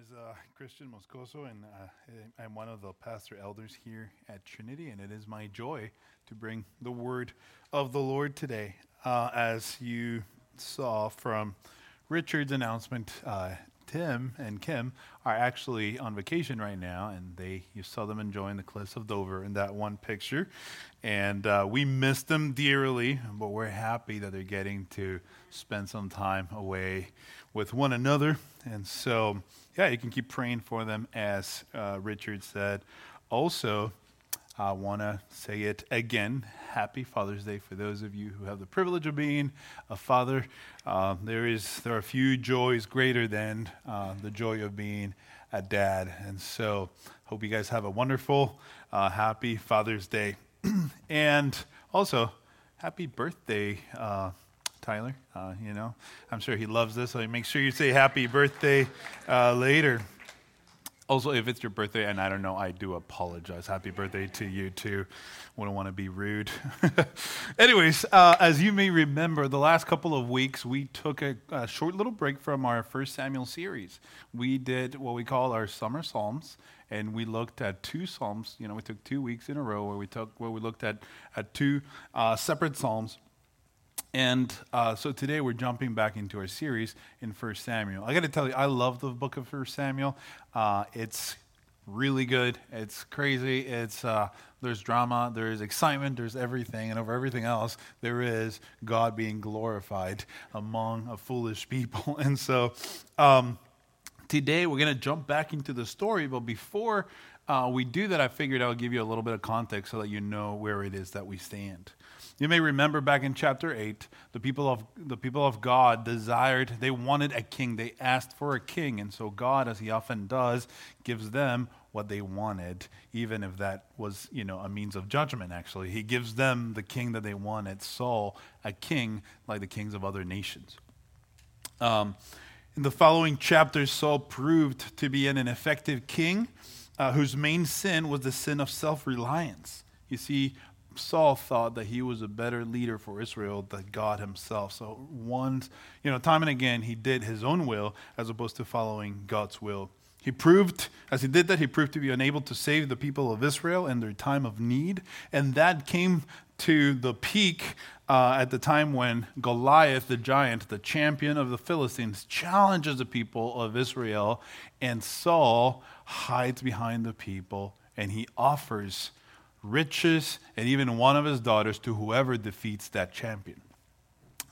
is uh, Christian Moscoso, and uh, I'm one of the pastor elders here at Trinity, and it is my joy to bring the word of the Lord today. Uh, as you saw from Richard's announcement, uh, Tim and Kim are actually on vacation right now, and they you saw them enjoying the cliffs of Dover in that one picture, and uh, we miss them dearly, but we're happy that they're getting to spend some time away with one another, and so yeah, you can keep praying for them, as uh, Richard said. Also, I want to say it again. Happy Father's Day for those of you who have the privilege of being a father. Uh, there is there are few joys greater than uh, the joy of being a dad, and so hope you guys have a wonderful, uh, happy Father's Day, and also happy birthday. Tyler, uh, you know, I'm sure he loves this, so make sure you say happy birthday uh, later. Also, if it's your birthday, and I don't know, I do apologize. Happy birthday to you too. Wouldn't want to be rude. Anyways, uh, as you may remember, the last couple of weeks we took a, a, short little break from our First Samuel series. We did what we call our summer psalms, and we looked at two psalms. You know, we took two weeks in a row where we took where we looked at at two uh, separate psalms. And uh, so today we're jumping back into our series in 1 Samuel. I got to tell you, I love the book of 1 Samuel. Uh, it's really good. It's crazy. It's uh, there's drama, there's excitement, there's everything, and over everything else, there is God being glorified among a foolish people. And so um, today we're going to jump back into the story, but before uh, we do that, I figured I would give you a little bit of context so that you know where it is that we stand. You may remember back in chapter 8, the people of, the people of God desired, they wanted a king. They asked for a king. And so God, as he often does, gives them what they wanted, even if that was, you know, a means of judgment, actually. He gives them the king that they wanted, Saul, a king like the kings of other nations. Um, in the following chapters, Saul proved to be an ineffective king uh, whose main sin was the sin of self reliance. You see, Saul thought that he was a better leader for Israel than God himself. So once, you know, time and again, he did his own will as opposed to following God's will. He proved, as he did that, he proved to be unable to save the people of Israel in their time of need. And that came to the peak uh, at the time when Goliath, the giant, the champion of the Philistines, challenges the people of Israel. And Saul hides behind the people and he offers riches, and even one of his daughters to whoever defeats that champion.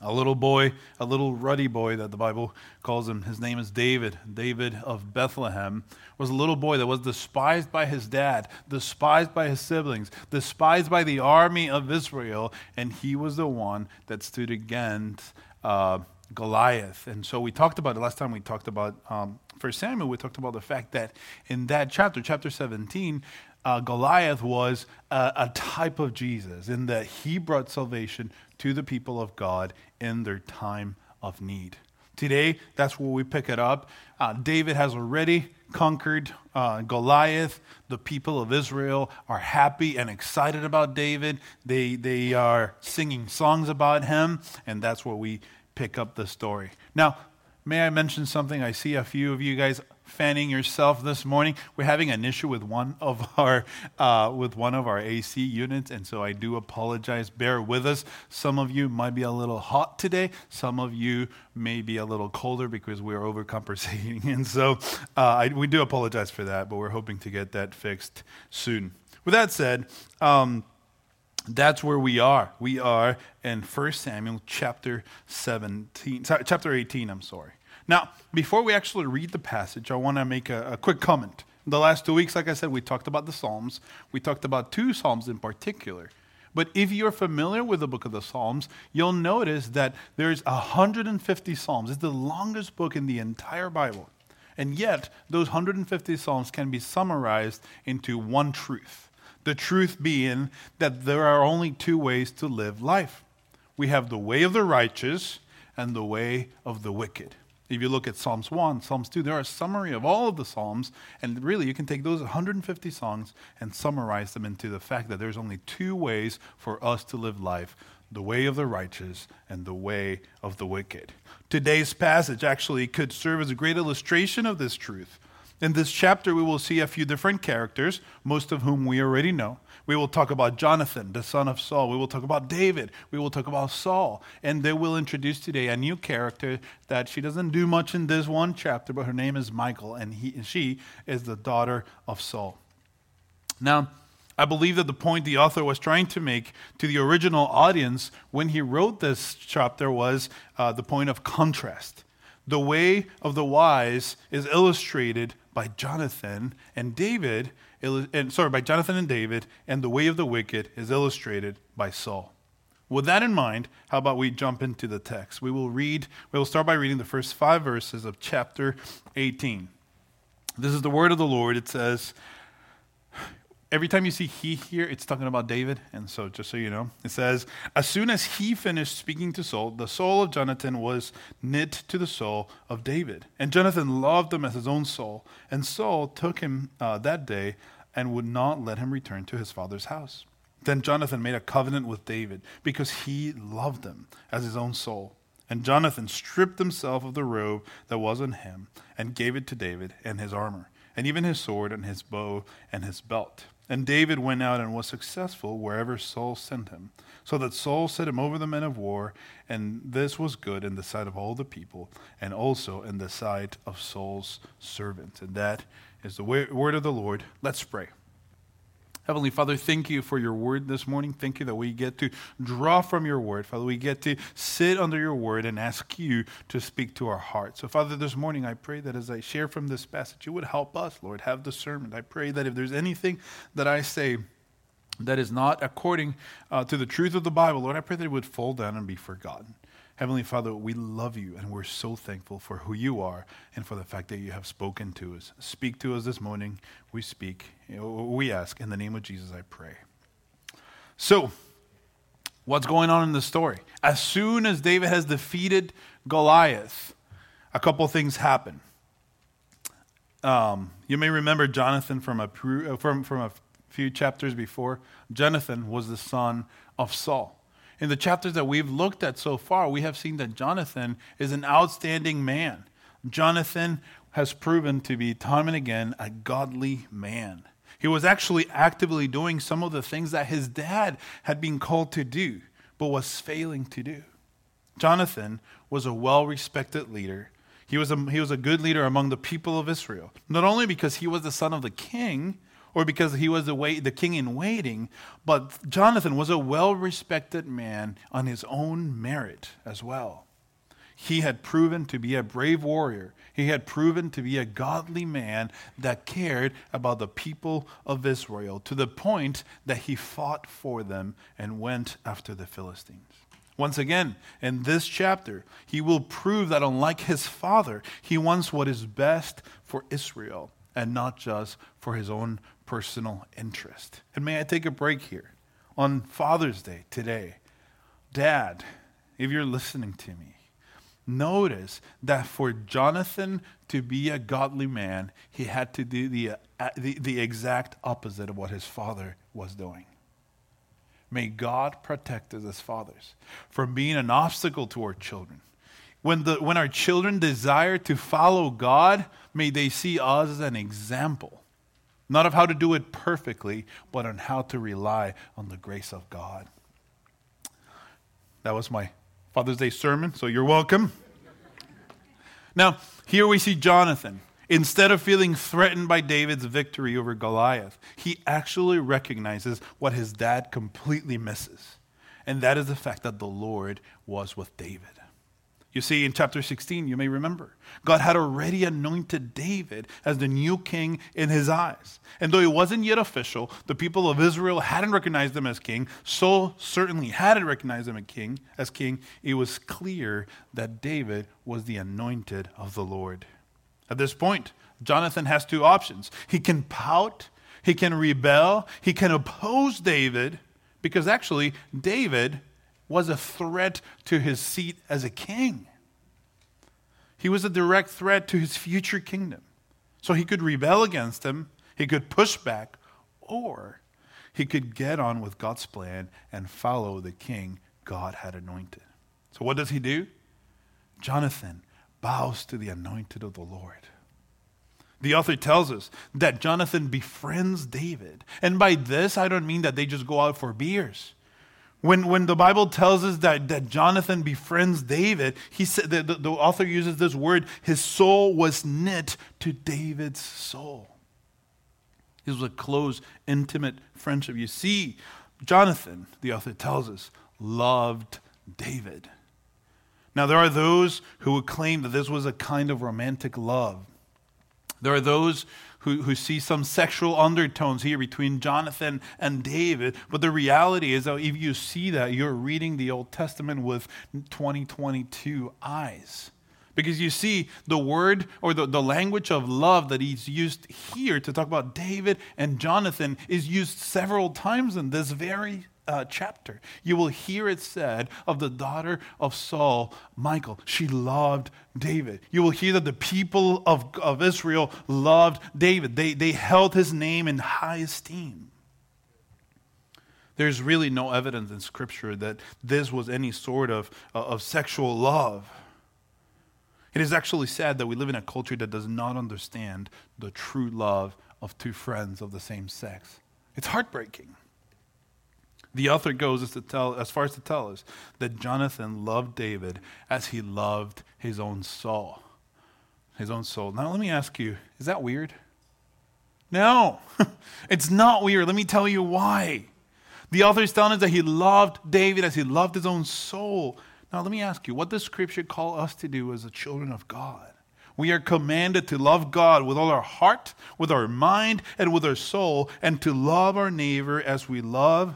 A little boy, a little ruddy boy that the Bible calls him, his name is David. David of Bethlehem was a little boy that was despised by his dad, despised by his siblings, despised by the army of Israel, and he was the one that stood against uh, Goliath. And so we talked about it last time we talked about um, First Samuel, we talked about the fact that in that chapter, chapter 17, uh, Goliath was a, a, type of Jesus in that he brought salvation to the people of God in their time of need. Today, that's where we pick it up. Uh, David has already conquered uh, Goliath. The people of Israel are happy and excited about David. They, they are singing songs about him, and that's where we pick up the story. Now, may I mention something? I see a few of you guys fanning yourself this morning. We're having an issue with one of our uh, with one of our AC units, and so I do apologize. Bear with us. Some of you might be a little hot today. Some of you may be a little colder because we're overcompensating, and so uh, I, we do apologize for that. But we're hoping to get that fixed soon. With that said. Um, that's where we are. We are in 1 Samuel chapter 17, chapter 18, I'm sorry. Now, before we actually read the passage, I want to make a, a quick comment. The last two weeks, like I said, we talked about the Psalms. We talked about two Psalms in particular. But if you're familiar with the book of the Psalms, you'll notice that there's 150 Psalms. It's the longest book in the entire Bible. And yet, those 150 Psalms can be summarized into one truth. The truth being that there are only two ways to live life we have the way of the righteous and the way of the wicked. If you look at Psalms 1, Psalms 2, there are a summary of all of the Psalms, and really you can take those 150 songs and summarize them into the fact that there's only two ways for us to live life the way of the righteous and the way of the wicked. Today's passage actually could serve as a great illustration of this truth. In this chapter, we will see a few different characters, most of whom we already know. We will talk about Jonathan, the son of Saul. We will talk about David. We will talk about Saul. And they will introduce today a new character that she doesn't do much in this one chapter, but her name is Michal, and he, and she is the daughter of Saul. Now, I believe that the point the author was trying to make to the original audience when he wrote this chapter was uh, the point of contrast. The way of the wise is illustrated by Jonathan and David and sorry, by Jonathan and David, and the way of the wicked is illustrated by Saul. With that in mind, how about we jump into the text? We will read, we will start by reading the first five verses of chapter 18. This is the word of the Lord. It says, Every time you see he here, it's talking about David. And so, just so you know, it says, As soon as he finished speaking to Saul, the soul of Jonathan was knit to the soul of David. And Jonathan loved him as his own soul. And Saul took him uh, that day and would not let him return to his father's house. Then Jonathan made a covenant with David because he loved him as his own soul. And Jonathan stripped himself of the robe that was on him and gave it to David and his armor, and even his sword and his bow and his belt. And David went out and was successful wherever Saul sent him, so that Saul set him over the men of war, and this was good in the sight of all the people, and also in the sight of Saul's servants. And that is the word of the Lord. Let's pray. Heavenly Father, thank you for your word this morning. Thank you that we get to draw from your word. Father, we get to sit under your word and ask you to speak to our hearts. So, Father, this morning I pray that as I share from this passage, you would help us, Lord, have discernment. I pray that if there's anything that I say, that is not according uh, to the truth of the Bible, Lord, I pray that it would fall down and be forgotten. Heavenly Father, we love you and we're so thankful for who you are and for the fact that you have spoken to us. Speak to us this morning. We speak. We ask. In the name of Jesus, I pray. So, what's going on in the story? As soon as David has defeated Goliath, a couple things happen. Um, you may remember Jonathan from a, from, from a few chapters before. Jonathan was the son of Saul. In the chapters that we've looked at so far, we have seen that Jonathan is an outstanding man. Jonathan has proven to be time and again a godly man. He was actually actively doing some of the things that his dad had been called to do, but was failing to do. Jonathan was a well respected leader. He was, a, he was a good leader among the people of Israel, not only because he was the son of the king, or because he was the, the king in waiting, but Jonathan was a well respected man on his own merit as well. He had proven to be a brave warrior. He had proven to be a godly man that cared about the people of Israel to the point that he fought for them and went after the Philistines. Once again, in this chapter, he will prove that unlike his father, he wants what is best for Israel and not just for his own personal interest. And may I take a break here on Father's Day today? Dad, if you're listening to me, notice that for Jonathan to be a godly man, he had to do the, uh, the, the exact opposite of what his father was doing. May God protect us as fathers from being an obstacle to our children. When, the, when our children desire to follow God, may they see us as an example not of how to do it perfectly, but on how to rely on the grace of God. That was my Father's Day sermon, so you're welcome. Now, here we see Jonathan. Instead of feeling threatened by David's victory over Goliath, he actually recognizes what his dad completely misses. And that is the fact that the Lord was with David. You see, in chapter 16, you may remember, God had already anointed David as the new king in his eyes. And though he wasn't yet official, the people of Israel hadn't recognized him as king. Saul certainly hadn't recognized him as king. As king, it was clear that David was the anointed of the Lord. At this point, Jonathan has two options. He can pout, he can rebel, he can oppose David, because actually, David was a threat to his seat as a king. He was a direct threat to his future kingdom. So he could rebel against him, he could push back, or he could get on with God's plan and follow the king God had anointed. So what does he do? Jonathan bows to the anointed of the Lord. The author tells us that Jonathan befriends David. And by this, I don't mean that they just go out for beers. When, when the Bible tells us that, that Jonathan befriends David, he said, the, the, author uses this word, his soul was knit to David's soul. This was a close, intimate friendship. You see, Jonathan, the author tells us, loved David. Now, there are those who would claim that this was a kind of romantic love. There are those who, who see some sexual undertones here between Jonathan and David. But the reality is that if you see that, you're reading the Old Testament with 2022 eyes. Because you see, the word or the, the language of love that he's used here to talk about David and Jonathan is used several times in this very uh, chapter. You will hear it said of the daughter of Saul, Michal, she loved David. You will hear that the people of, of Israel loved David, they, they held his name in high esteem. There's really no evidence in Scripture that this was any sort of, uh, of sexual love. It is actually sad that we live in a culture that does not understand the true love of two friends of the same sex. It's heartbreaking. The author goes as, to tell, as far as to tell us that Jonathan loved David as he loved his own soul. His own soul. Now, let me ask you is that weird? No, it's not weird. Let me tell you why. The author is telling us that he loved David as he loved his own soul. Now, let me ask you what does Scripture call us to do as the children of God? We are commanded to love God with all our heart, with our mind, and with our soul, and to love our neighbor as we love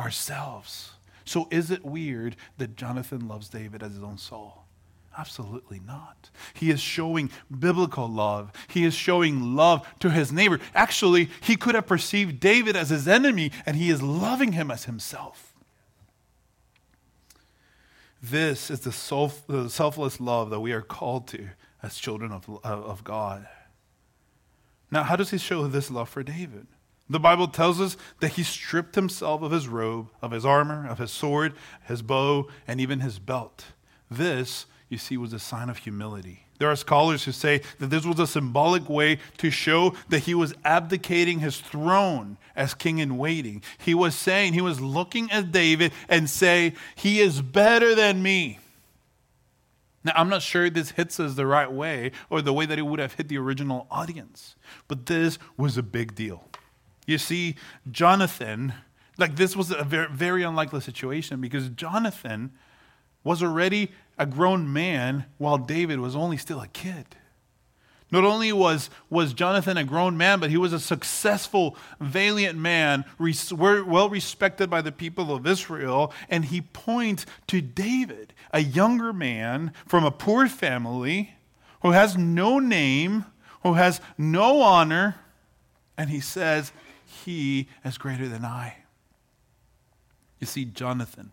ourselves. So is it weird that Jonathan loves David as his own soul? Absolutely not. He is showing biblical love. He is showing love to his neighbor. Actually, he could have perceived David as his enemy, and he is loving him as himself. This is the, self, the selfless love that we are called to as children of, of God. Now, how does he show this love for David? The Bible tells us that he stripped himself of his robe, of his armor, of his sword, his bow, and even his belt. This, you see, was a sign of humility. There are scholars who say that this was a symbolic way to show that he was abdicating his throne as king in waiting. He was saying, he was looking at David and say, he is better than me. Now, I'm not sure this hits us the right way or the way that it would have hit the original audience, but this was a big deal. You see, Jonathan, like this was a very, very unlikely situation because Jonathan was already a grown man while David was only still a kid. Not only was, was Jonathan a grown man, but he was a successful, valiant man, res- well respected by the people of Israel. And he points to David, a younger man from a poor family who has no name, who has no honor. And he says, he is greater than I. You see, Jonathan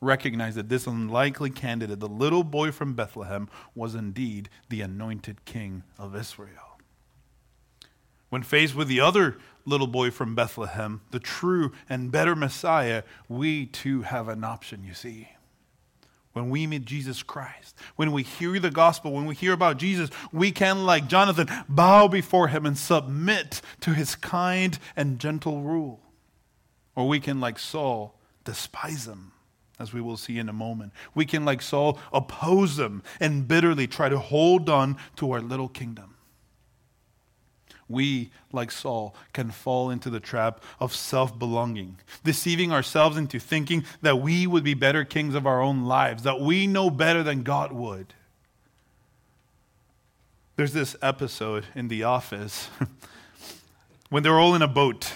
recognized that this unlikely candidate, the little boy from Bethlehem, was indeed the anointed king of Israel. When faced with the other little boy from Bethlehem, the true and better Messiah, we too have an option, you see when we meet Jesus Christ, when we hear the gospel, when we hear about Jesus, we can, like Jonathan, bow before him and submit to his kind and gentle rule. Or we can, like Saul, despise him, as we will see in a moment. We can, like Saul, oppose him and bitterly try to hold on to our little kingdom we, like Saul, can fall into the trap of self belonging, deceiving ourselves into thinking that we would be better kings of our own lives, that we know better than God would. There's this episode in The Office when they're all in a boat.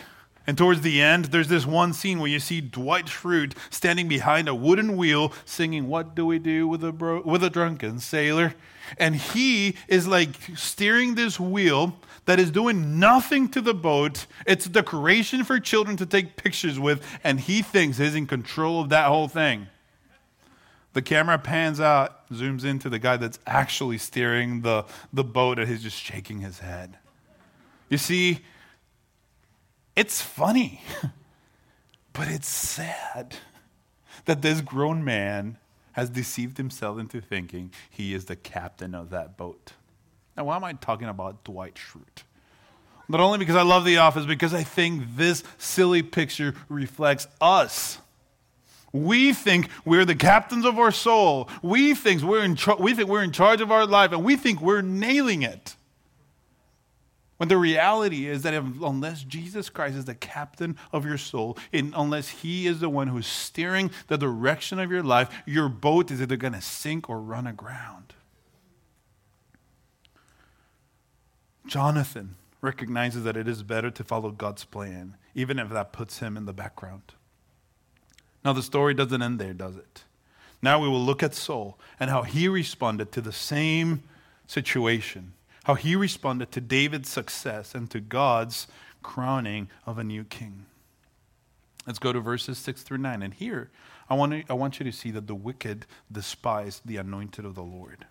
And towards the end, there's this one scene where you see Dwight Schrute standing behind a wooden wheel singing, What do we do with a, bro- with a drunken sailor? And he is like steering this wheel that is doing nothing to the boat. It's a decoration for children to take pictures with, and he thinks he's in control of that whole thing. The camera pans out, zooms into the guy that's actually steering the, the boat, and he's just shaking his head. You see, it's funny, but it's sad that this grown man has deceived himself into thinking he is the captain of that boat. Now, why am I talking about Dwight Schrute? Not only because I love The Office, because I think this silly picture reflects us. We think we're the captains of our soul. We think we're in, char- we think we're in charge of our life, and we think we're nailing it. When the reality is that if, unless Jesus Christ is the captain of your soul, and unless He is the one who's steering the direction of your life, your boat is either going to sink or run aground. Jonathan recognizes that it is better to follow God's plan, even if that puts him in the background. Now, the story doesn't end there, does it? Now we will look at Saul and how he responded to the same situation how he responded to David's success and to God's crowning of a new king. Let's go to verses 6 through 9. And here, I want, to, I want you to see that the wicked despise the anointed of the Lord.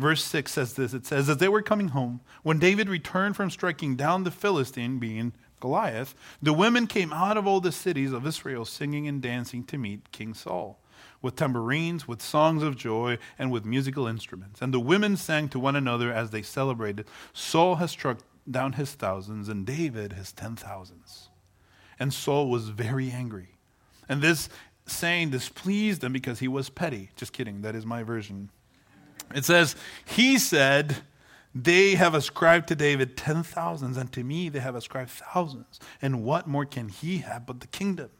Verse 6 says this It says, As they were coming home, when David returned from striking down the Philistine, being Goliath, the women came out of all the cities of Israel singing and dancing to meet King Saul with tambourines, with songs of joy, and with musical instruments. And the women sang to one another as they celebrated Saul has struck down his thousands, and David his ten thousands. And Saul was very angry. And this saying displeased him because he was petty. Just kidding, that is my version. It says, He said, They have ascribed to David ten thousands, and to me they have ascribed thousands. And what more can he have but the kingdom?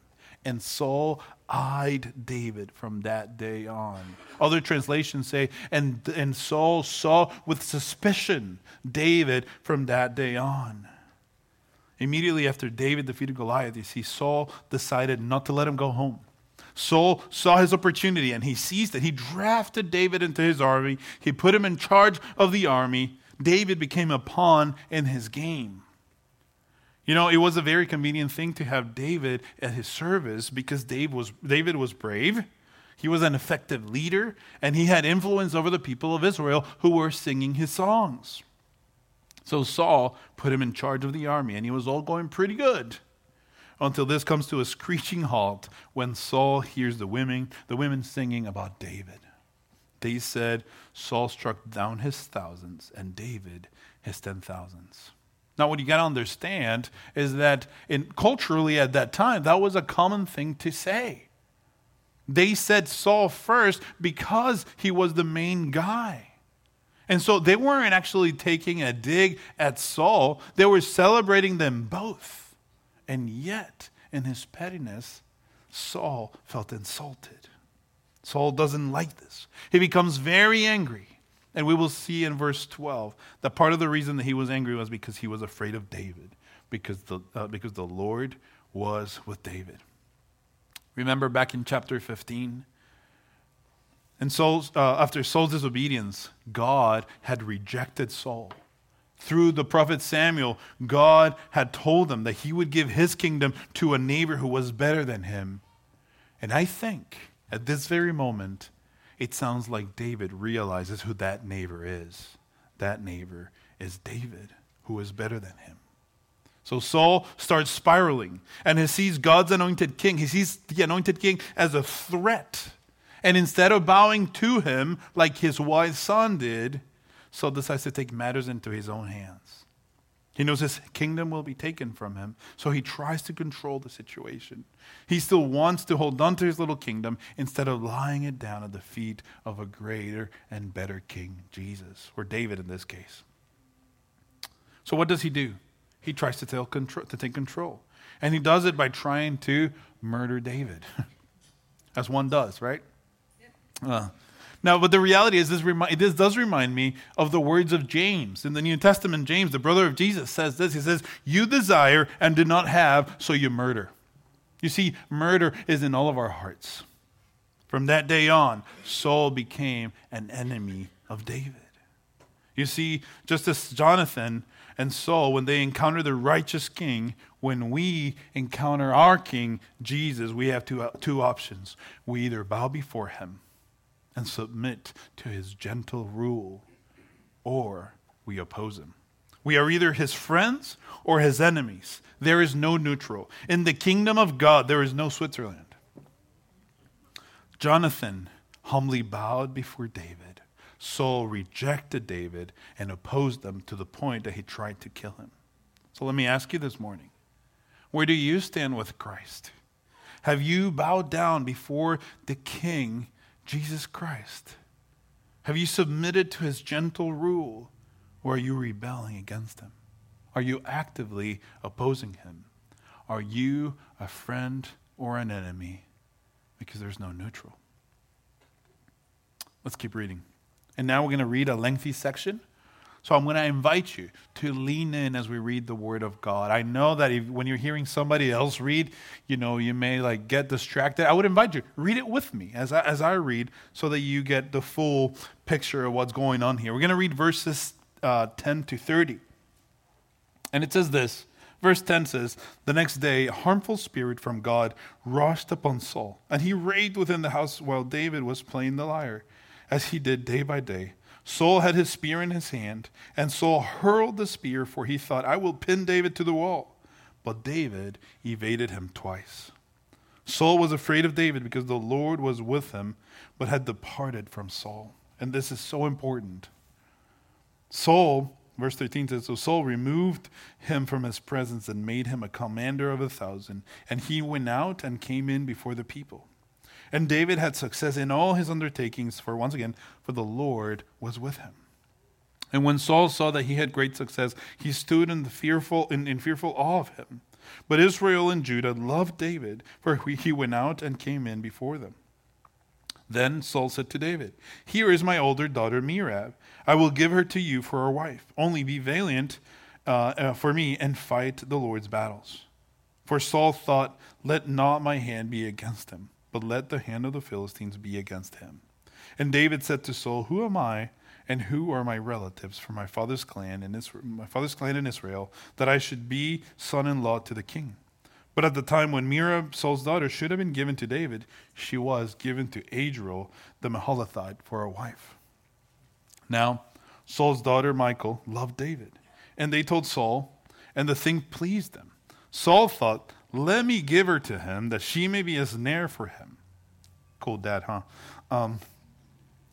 And Saul eyed David from that day on. Other translations say, and, and Saul saw with suspicion David from that day on. Immediately after David defeated Goliath, you see, Saul decided not to let him go home. Saul saw his opportunity and he seized it. He drafted David into his army, he put him in charge of the army. David became a pawn in his game. You know, it was a very convenient thing to have David at his service because Dave was, David was brave, he was an effective leader, and he had influence over the people of Israel who were singing his songs. So Saul put him in charge of the army, and he was all going pretty good until this comes to a screeching halt when Saul hears the women, the women singing about David. They said Saul struck down his thousands and David his ten thousands. Now, what you got to understand is that in, culturally at that time, that was a common thing to say. They said Saul first because he was the main guy. And so they weren't actually taking a dig at Saul, they were celebrating them both. And yet, in his pettiness, Saul felt insulted. Saul doesn't like this. He becomes very angry. And we will see in verse 12 that part of the reason that he was angry was because he was afraid of David, because the, uh, because the Lord was with David. Remember back in chapter 15? And Saul's, uh, after Saul's disobedience, God had rejected Saul. Through the prophet Samuel, God had told them that he would give his kingdom to a neighbor who was better than him. And I think at this very moment, it sounds like David realizes who that neighbor is. That neighbor is David, who is better than him. So Saul starts spiraling and he sees God's anointed king. He sees the anointed king as a threat. And instead of bowing to him like his wise son did, Saul decides to take matters into his own hands. He knows his kingdom will be taken from him, so he tries to control the situation. He still wants to hold on to his little kingdom instead of lying it down at the feet of a greater and better king, Jesus, or David in this case. So, what does he do? He tries to, control, to take control. And he does it by trying to murder David, as one does, right? Uh, now, but the reality is, this, remi- this does remind me of the words of James. In the New Testament, James, the brother of Jesus, says this He says, You desire and do not have, so you murder. You see, murder is in all of our hearts. From that day on, Saul became an enemy of David. You see, just as Jonathan and Saul, when they encounter the righteous king, when we encounter our king, Jesus, we have two, two options. We either bow before him and submit to his gentle rule, or we oppose him. We are either his friends or his enemies. There is no neutral. In the kingdom of God, there is no Switzerland. Jonathan humbly bowed before David, Saul rejected David and opposed them to the point that he tried to kill him. So let me ask you this morning where do you stand with Christ? Have you bowed down before the King, Jesus Christ? Have you submitted to his gentle rule, or are you rebelling against him? Are you actively opposing him? Are you a friend or an enemy? Because there's no neutral. Let's keep reading. And now we're going to read a lengthy section so I'm going to invite you to lean in as we read the Word of God. I know that if, when you're hearing somebody else read, you know, you may like get distracted. I would invite you read it with me as I, as I read, so that you get the full picture of what's going on here. We're going to read verses uh, 10 to 30, and it says this. Verse 10 says, The next day, a harmful spirit from God rushed upon Saul, and he raved within the house while David was playing the lyre, as he did day by day. Saul had his spear in his hand, and Saul hurled the spear, for he thought, I will pin David to the wall. But David evaded him twice. Saul was afraid of David because the Lord was with him, but had departed from Saul. And this is so important. Saul, verse 13 says, So Saul removed him from his presence and made him a commander of a thousand. And he went out and came in before the people. And David had success in all his undertakings, for once again, for the Lord was with him. And when Saul saw that he had great success, he stood in, fearful, in, in fearful awe of him. But Israel and Judah loved David, for he went out and came in before them. Then Saul said to David, Here is my older daughter Merab. I will give her to you for a wife. Only be valiant uh, uh, for me and fight the Lord's battles. For Saul thought, Let not my hand be against him but let the hand of the Philistines be against him. And David said to Saul, Who am I, and who are my relatives from my father's clan in Israel, my father's clan in Israel, that I should be son-in-law to the king? But at the time when Merab, Saul's daughter, should have been given to David, she was given to Adriel the Meholathite for a wife. Now, Saul's daughter Michal loved David, and they told Saul, and the thing pleased them. Saul thought, let me give her to him that she may be a snare for him. Cool dad, huh? Um,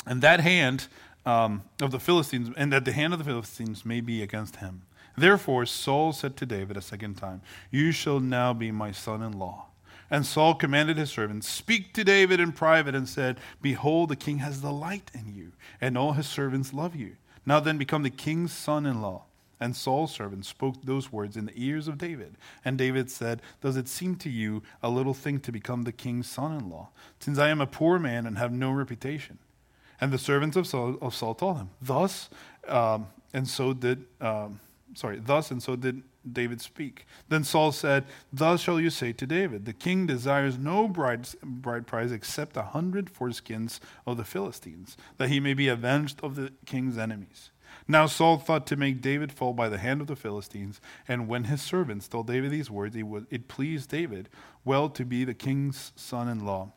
and that hand um, of the Philistines, and that the hand of the Philistines may be against him. Therefore, Saul said to David a second time, You shall now be my son in law. And Saul commanded his servants, Speak to David in private, and said, Behold, the king has delight in you, and all his servants love you. Now then, become the king's son in law. And Saul's servant spoke those words in the ears of David. And David said, Does it seem to you a little thing to become the king's son in law, since I am a poor man and have no reputation? And the servants of Saul, of Saul told him, Thus, um, and so did, um, sorry, thus and so did David speak. Then Saul said, Thus shall you say to David, The king desires no bride, bride price except a hundred foreskins of the Philistines, that he may be avenged of the king's enemies. Now Saul thought to make David fall by the hand of the Philistines, and when his servants told David these words, it pleased David well to be the king's son in law.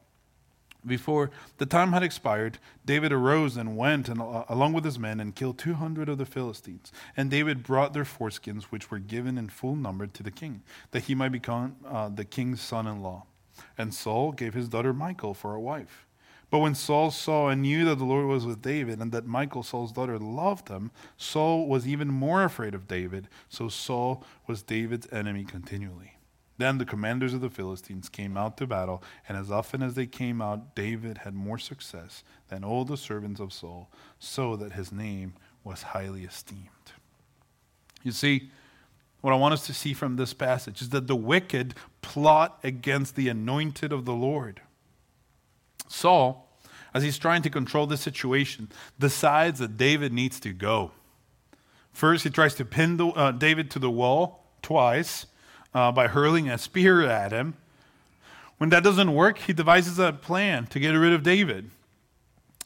Before the time had expired, David arose and went and, uh, along with his men and killed 200 of the Philistines. And David brought their foreskins, which were given in full number to the king, that he might become uh, the king's son in law. And Saul gave his daughter Michal for a wife. But when Saul saw and knew that the Lord was with David and that Michal, Saul's daughter, loved him, Saul was even more afraid of David. So Saul was David's enemy continually. Then the commanders of the Philistines came out to battle, and as often as they came out, David had more success than all the servants of Saul, so that his name was highly esteemed. You see, what I want us to see from this passage is that the wicked plot against the anointed of the Lord. Saul, as he's trying to control the situation, decides that David needs to go. First, he tries to pin the, uh, David to the wall twice uh, by hurling a spear at him. When that doesn't work, he devises a plan to get rid of David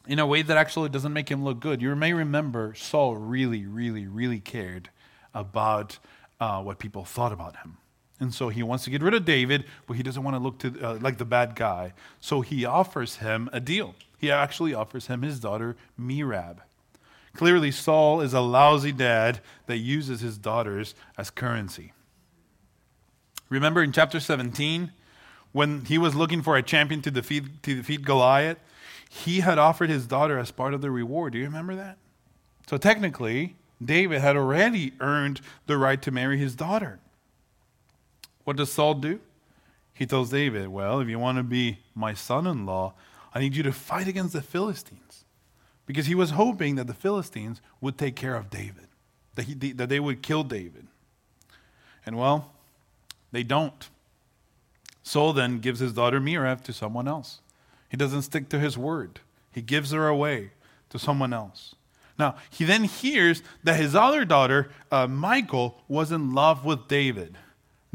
in a way that actually doesn't make him look good. You may remember Saul really, really, really cared about uh, what people thought about him. And so he wants to get rid of David, but he doesn't want to look to, uh, like the bad guy. So he offers him a deal. He actually offers him his daughter, Merab. Clearly, Saul is a lousy dad that uses his daughters as currency. Remember in chapter 17, when he was looking for a champion to defeat, to defeat Goliath, he had offered his daughter as part of the reward. Do you remember that? So technically, David had already earned the right to marry his daughter. What does Saul do? He tells David, Well, if you want to be my son in law, I need you to fight against the Philistines. Because he was hoping that the Philistines would take care of David, that, he, that they would kill David. And well, they don't. Saul then gives his daughter Merab to someone else. He doesn't stick to his word, he gives her away to someone else. Now, he then hears that his other daughter, uh, Michal, was in love with David.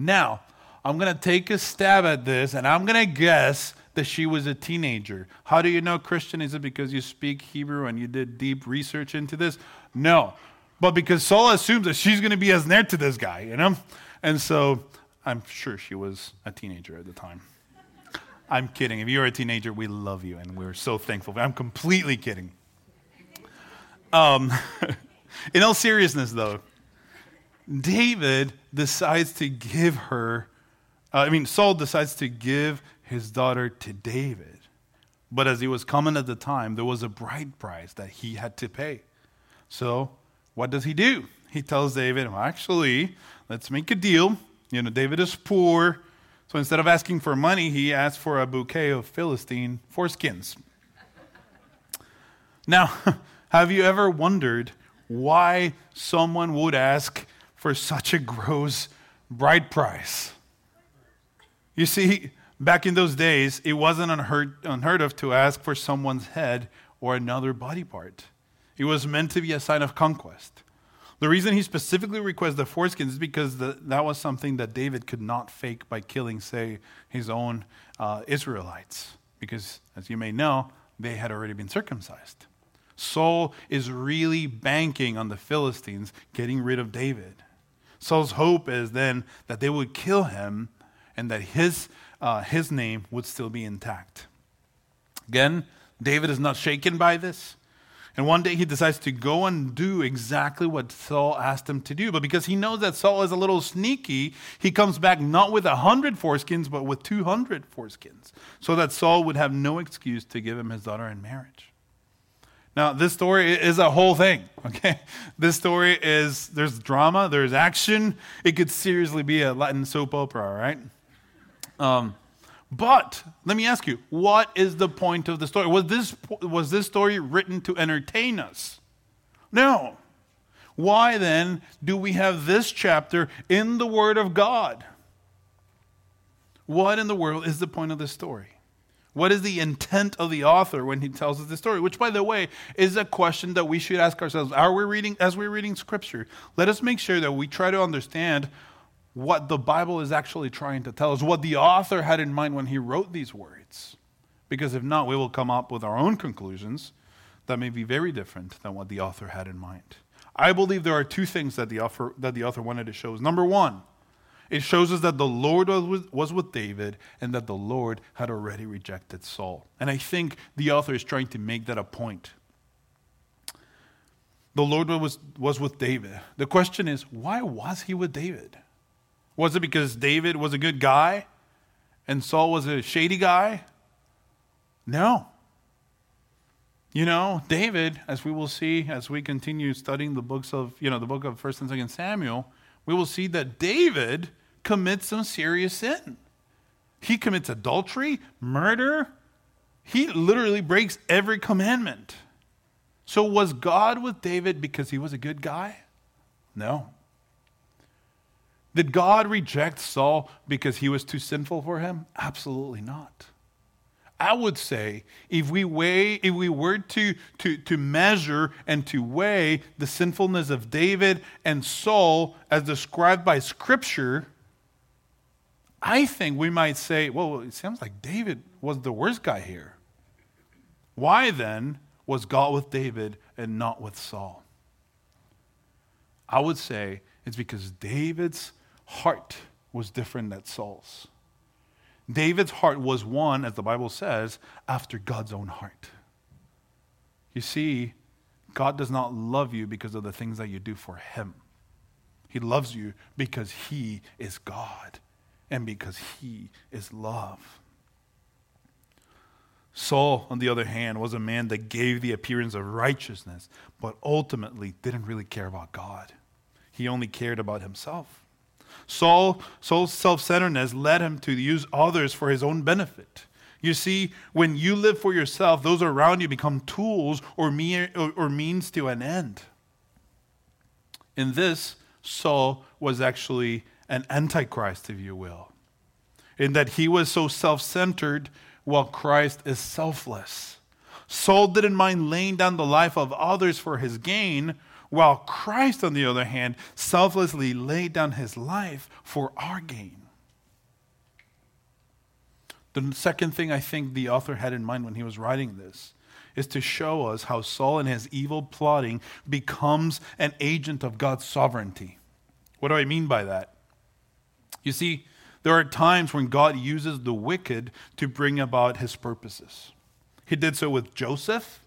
Now, I'm going to take a stab at this and I'm going to guess that she was a teenager. How do you know Christian? Is it because you speak Hebrew and you did deep research into this? No. But because Saul assumes that she's going to be as near to this guy, you know? And so I'm sure she was a teenager at the time. I'm kidding. If you're a teenager, we love you and we're so thankful. I'm completely kidding. Um, in all seriousness, though, David decides to give her, uh, I mean, Saul decides to give his daughter to David. But as he was coming at the time, there was a bride price that he had to pay. So, what does he do? He tells David, well, actually, let's make a deal. You know, David is poor. So instead of asking for money, he asks for a bouquet of Philistine foreskins. now, have you ever wondered why someone would ask for such a gross bride price? You see, back in those days, it wasn't unheard, unheard of to ask for someone's head or another body part. It was meant to be a sign of conquest. The reason he specifically requests the foreskins is because the, that was something that David could not fake by killing, say, his own uh, Israelites. Because, as you may know, they had already been circumcised. Saul is really banking on the Philistines getting rid of David. Saul's hope is then that they would kill him and that his, uh, his name would still be intact. Again, David is not shaken by this. And one day he decides to go and do exactly what Saul asked him to do. But because he knows that Saul is a little sneaky, he comes back not with a hundred foreskins, but with 200 foreskins, so that Saul would have no excuse to give him his daughter in marriage. Now, this story is a whole thing, okay? This story is, there's drama, there's action. It could seriously be a Latin soap opera, right? Um, but let me ask you, what is the point of the story? Was this, was this story written to entertain us? No. Why then do we have this chapter in the Word of God? What in the world is the point of this story? What is the intent of the author when he tells us this story? Which, by the way, is a question that we should ask ourselves. Are we reading, as we're reading scripture, let us make sure that we try to understand what the Bible is actually trying to tell us, what the author had in mind when he wrote these words. Because if not, we will come up with our own conclusions that may be very different than what the author had in mind. I believe there are two things that the author, that the author wanted to show us. Number one, it shows us that the Lord was with, was with David and that the Lord had already rejected Saul. And I think the author is trying to make that a point. The Lord was, was with David. The question is, why was he with David? Was it because David was a good guy and Saul was a shady guy? No. You know, David, as we will see as we continue studying the books of, you know, the book of 1st and 2nd Samuel, we will see that David commits some serious sin. He commits adultery, murder. He literally breaks every commandment. So, was God with David because he was a good guy? No. Did God reject Saul because he was too sinful for him? Absolutely not. I would say if we weigh, if we were to, to, to measure and to weigh the sinfulness of David and Saul as described by Scripture, I think we might say, well, it sounds like David was the worst guy here. Why then was God with David and not with Saul? I would say it's because David's heart was different than Saul's. David's heart was one, as the Bible says, after God's own heart. You see, God does not love you because of the things that you do for Him. He loves you because He is God and because He is love. Saul, on the other hand, was a man that gave the appearance of righteousness, but ultimately didn't really care about God. He only cared about himself. Saul, Saul's self centeredness led him to use others for his own benefit. You see, when you live for yourself, those around you become tools or, mere, or, or means to an end. In this, Saul was actually an antichrist, if you will, in that he was so self centered while Christ is selfless. Saul didn't mind laying down the life of others for his gain, while Christ, on the other hand, selflessly laid down his life for our gain. The second thing I think the author had in mind when he was writing this is to show us how Saul and his evil plotting becomes an agent of God's sovereignty. What do I mean by that? You see, there are times when God uses the wicked to bring about his purposes. He did so with Joseph,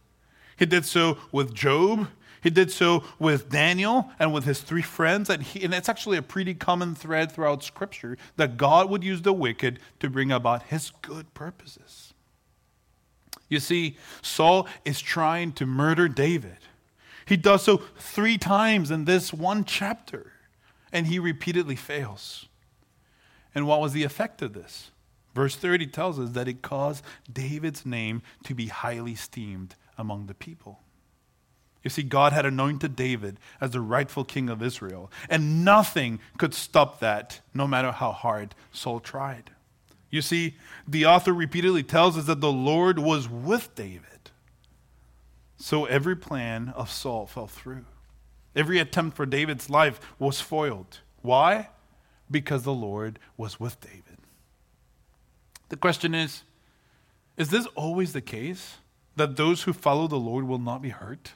he did so with Job, he did so with Daniel and with his three friends. And, he, and it's actually a pretty common thread throughout Scripture that God would use the wicked to bring about his good purposes. You see, Saul is trying to murder David. He does so three times in this one chapter, and he repeatedly fails. And what was the effect of this? Verse 30 tells us that it caused David's name to be highly esteemed among the people. You see, God had anointed David as the rightful king of Israel, and nothing could stop that, no matter how hard Saul tried. You see, the author repeatedly tells us that the Lord was with David. So every plan of Saul fell through. Every attempt for David's life was foiled. Why? Because the Lord was with David. The question is is this always the case that those who follow the Lord will not be hurt?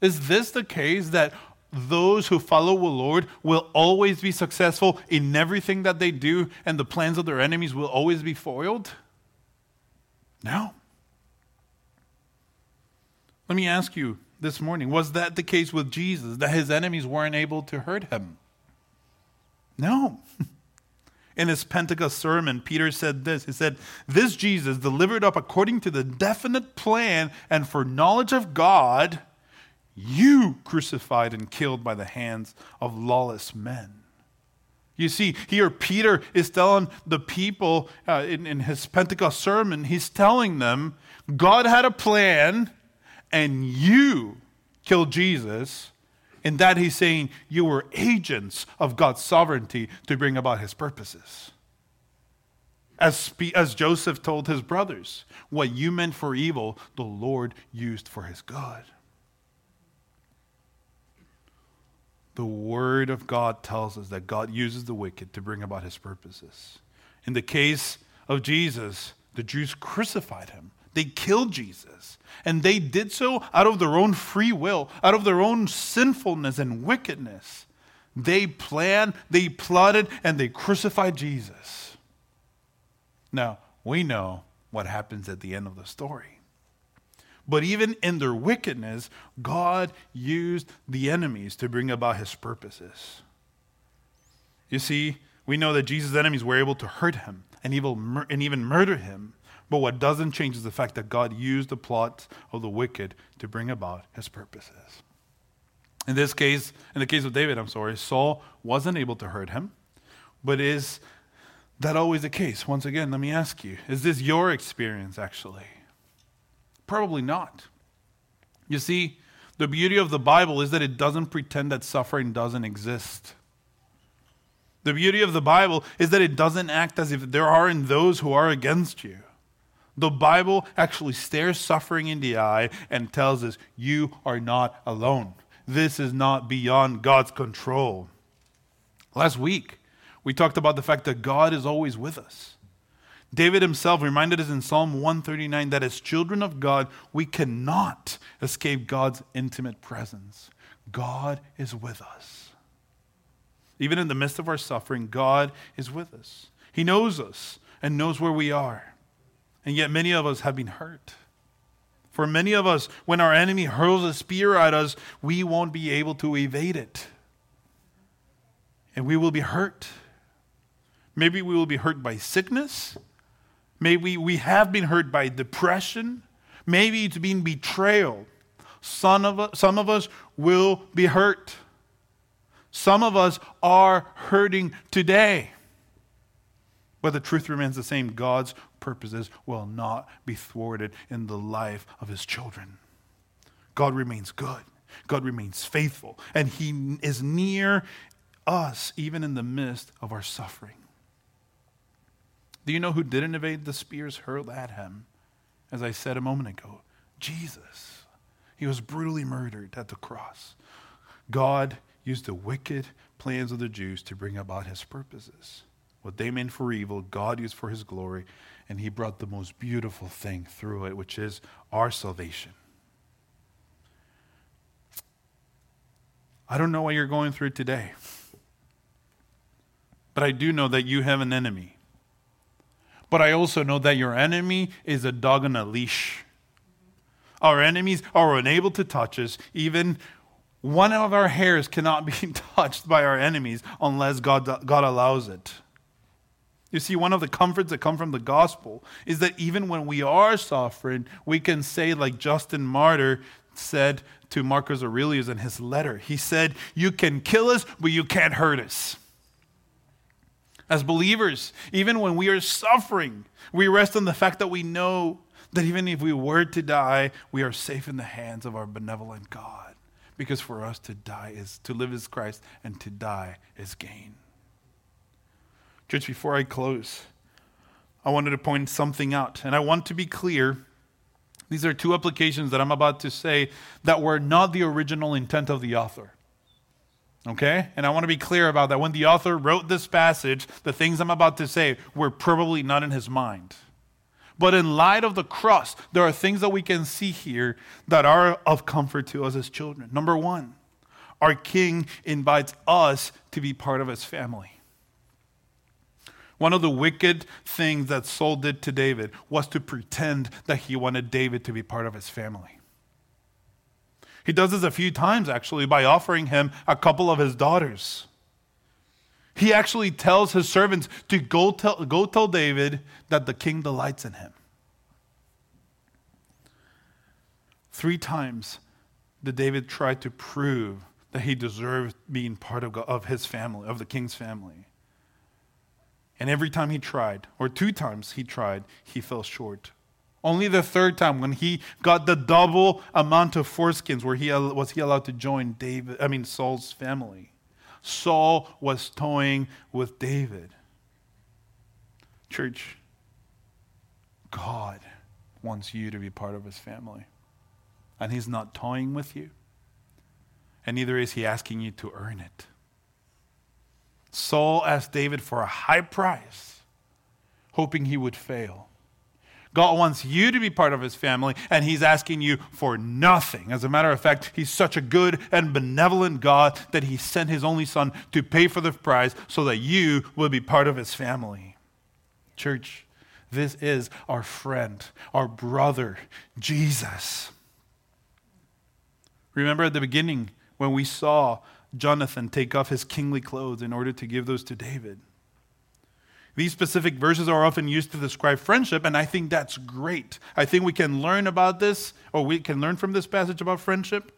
Is this the case that those who follow the Lord will always be successful in everything that they do and the plans of their enemies will always be foiled? No. Let me ask you this morning was that the case with Jesus, that his enemies weren't able to hurt him? No. In his Pentecost sermon, Peter said this He said, This Jesus, delivered up according to the definite plan and foreknowledge of God, you crucified and killed by the hands of lawless men. You see, here Peter is telling the people uh, in, in his Pentecost sermon, he's telling them, God had a plan and you killed Jesus in that, he's saying you were agents of God's sovereignty to bring about his purposes. As, as Joseph told his brothers, what you meant for evil, the Lord used for his good. The Word of God tells us that God uses the wicked to bring about his purposes. In the case of Jesus, the Jews crucified him they killed Jesus. And they did so out of their own free will, out of their own sinfulness and wickedness. They planned, they plotted, and they crucified Jesus. Now, we know what happens at the end of the story. But even in their wickedness, God used the enemies to bring about his purposes. You see, we know that Jesus' enemies were able to hurt him and even, murder him. But what doesn't change is the fact that God used the plots of the wicked to bring about his purposes. In this case, in the case of David, I'm sorry, Saul wasn't able to hurt him. But is that always the case? Once again, let me ask you is this your experience actually? Probably not. You see, the beauty of the Bible is that it doesn't pretend that suffering doesn't exist. The beauty of the Bible is that it doesn't act as if there aren't those who are against you. The Bible actually stares suffering in the eye and tells us, You are not alone. This is not beyond God's control. Last week, we talked about the fact that God is always with us. David himself reminded us in Psalm 139 that as children of God, we cannot escape God's intimate presence. God is with us. Even in the midst of our suffering, God is with us. He knows us and knows where we are. And yet, many of us have been hurt. For many of us, when our enemy hurls a spear at us, we won't be able to evade it. And we will be hurt. Maybe we will be hurt by sickness. Maybe we have been hurt by depression. Maybe it's been betrayal. Some of us, some of us will be hurt. Some of us are hurting today. But the truth remains the same God's purposes will not be thwarted in the life of his children. God remains good, God remains faithful, and he is near us even in the midst of our suffering. Do you know who didn't evade the spears hurled at him? As I said a moment ago, Jesus. He was brutally murdered at the cross. God used the wicked plans of the Jews to bring about his purposes. What they meant for evil, God used for his glory, and he brought the most beautiful thing through it, which is our salvation. I don't know what you're going through today, but I do know that you have an enemy. But I also know that your enemy is a dog on a leash. Our enemies are unable to touch us. Even one of our hairs cannot be touched by our enemies unless God, God allows it. You see, one of the comforts that come from the gospel is that even when we are suffering, we can say, like Justin Martyr said to Marcus Aurelius in his letter, he said, You can kill us, but you can't hurt us. As believers, even when we are suffering, we rest on the fact that we know that even if we were to die, we are safe in the hands of our benevolent God. Because for us to die is to live is Christ and to die is gain. Church, before I close, I wanted to point something out. And I want to be clear. These are two applications that I'm about to say that were not the original intent of the author. Okay? And I want to be clear about that. When the author wrote this passage, the things I'm about to say were probably not in his mind. But in light of the cross, there are things that we can see here that are of comfort to us as children. Number one, our king invites us to be part of his family. One of the wicked things that Saul did to David was to pretend that he wanted David to be part of his family. He does this a few times, actually, by offering him a couple of his daughters. He actually tells his servants to go tell, go tell David that the king delights in him. Three times did David try to prove that he deserved being part of, of his family, of the king's family. And every time he tried, or two times he tried, he fell short. Only the third time, when he got the double amount of foreskins, where he was he allowed to join David. I mean Saul's family. Saul was toying with David. Church, God wants you to be part of his family. And he's not toying with you. And neither is he asking you to earn it. Saul asked David for a high price, hoping he would fail. God wants you to be part of his family, and he's asking you for nothing. As a matter of fact, he's such a good and benevolent God that he sent his only son to pay for the price so that you will be part of his family. Church, this is our friend, our brother, Jesus. Remember at the beginning when we saw Jonathan take off his kingly clothes in order to give those to David? These specific verses are often used to describe friendship, and I think that's great. I think we can learn about this, or we can learn from this passage about friendship.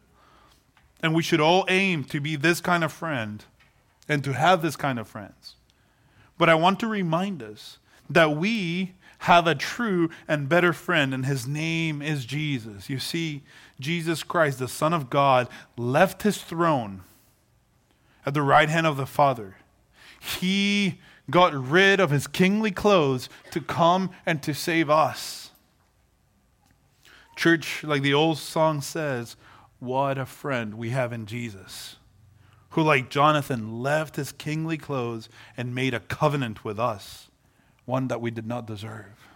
And we should all aim to be this kind of friend and to have this kind of friends. But I want to remind us that we have a true and better friend, and his name is Jesus. You see, Jesus Christ, the Son of God, left his throne at the right hand of the Father. He got rid of his kingly clothes to come and to save us. Church, like the old song says, what a friend we have in Jesus, who, like Jonathan, left his kingly clothes and made a covenant with us, one that we did not deserve.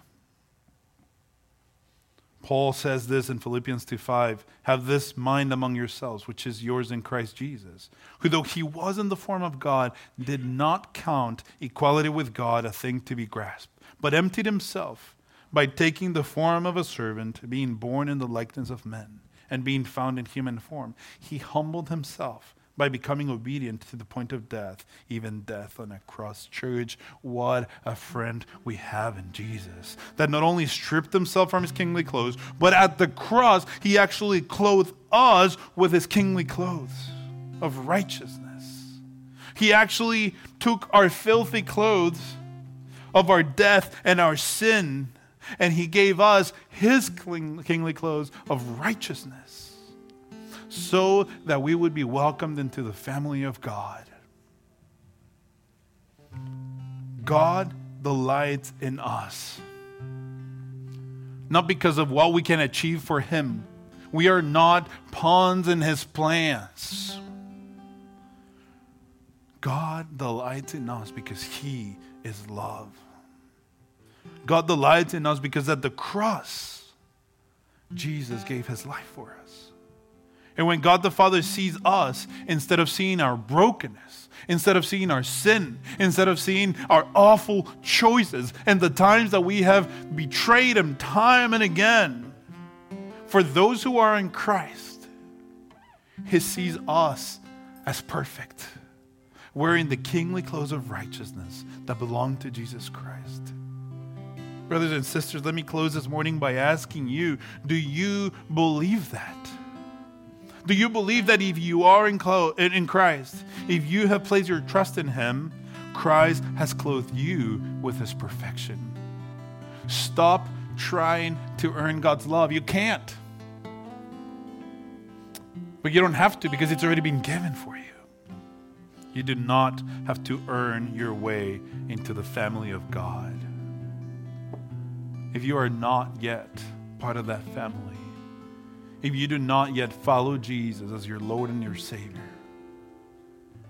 Paul says this in Philippians 2:5, have this mind among yourselves which is yours in Christ Jesus, who though he was in the form of God, did not count equality with God a thing to be grasped, but emptied himself by taking the form of a servant, being born in the likeness of men, and being found in human form. He humbled himself by becoming obedient to the point of death, even death on a cross. Church, what a friend we have in Jesus. That not only stripped himself from his kingly clothes, but at the cross, he actually clothed us with his kingly clothes of righteousness. He actually took our filthy clothes of our death and our sin, and he gave us his kingly clothes of righteousness so that we would be welcomed into the family of God. God delights in us. Not because of what we can achieve for Him. We are not pawns in His plans. God delights in us because He is love. God delights in us because at the cross, Jesus gave His life for us. And when God the Father sees us, instead of seeing our brokenness, instead of seeing our sin, instead of seeing our awful choices and the times that we have betrayed Him time and again, for those who are in Christ, He sees us as perfect, wearing the kingly clothes of righteousness that belong to Jesus Christ. Brothers and sisters, let me close this morning by asking you do you believe that? Do you believe that if you are in, Christ, if you have placed your trust in Him, Christ has clothed you with His perfection? Stop trying to earn God's love. You can't. But you don't have to because it's already been given for you. You do not have to earn your way into the family of God. If you are not yet part of that family, if you do not yet follow Jesus as your Lord and your Savior,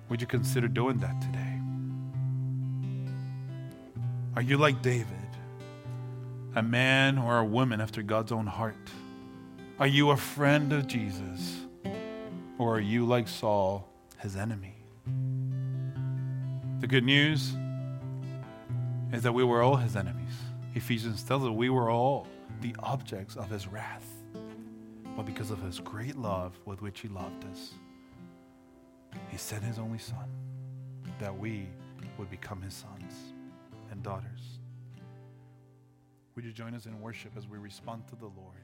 would you consider doing that today? Are you like David, a man or a woman after God's own heart? Are you a friend of Jesus? Or are you like Saul, his enemy? The good news is that we were all his enemies. Ephesians tells us we were all the objects of his wrath but because of his great love with which he loved us, he sent his only son that we would become his sons and daughters. Would you join us in worship as we respond to the Lord?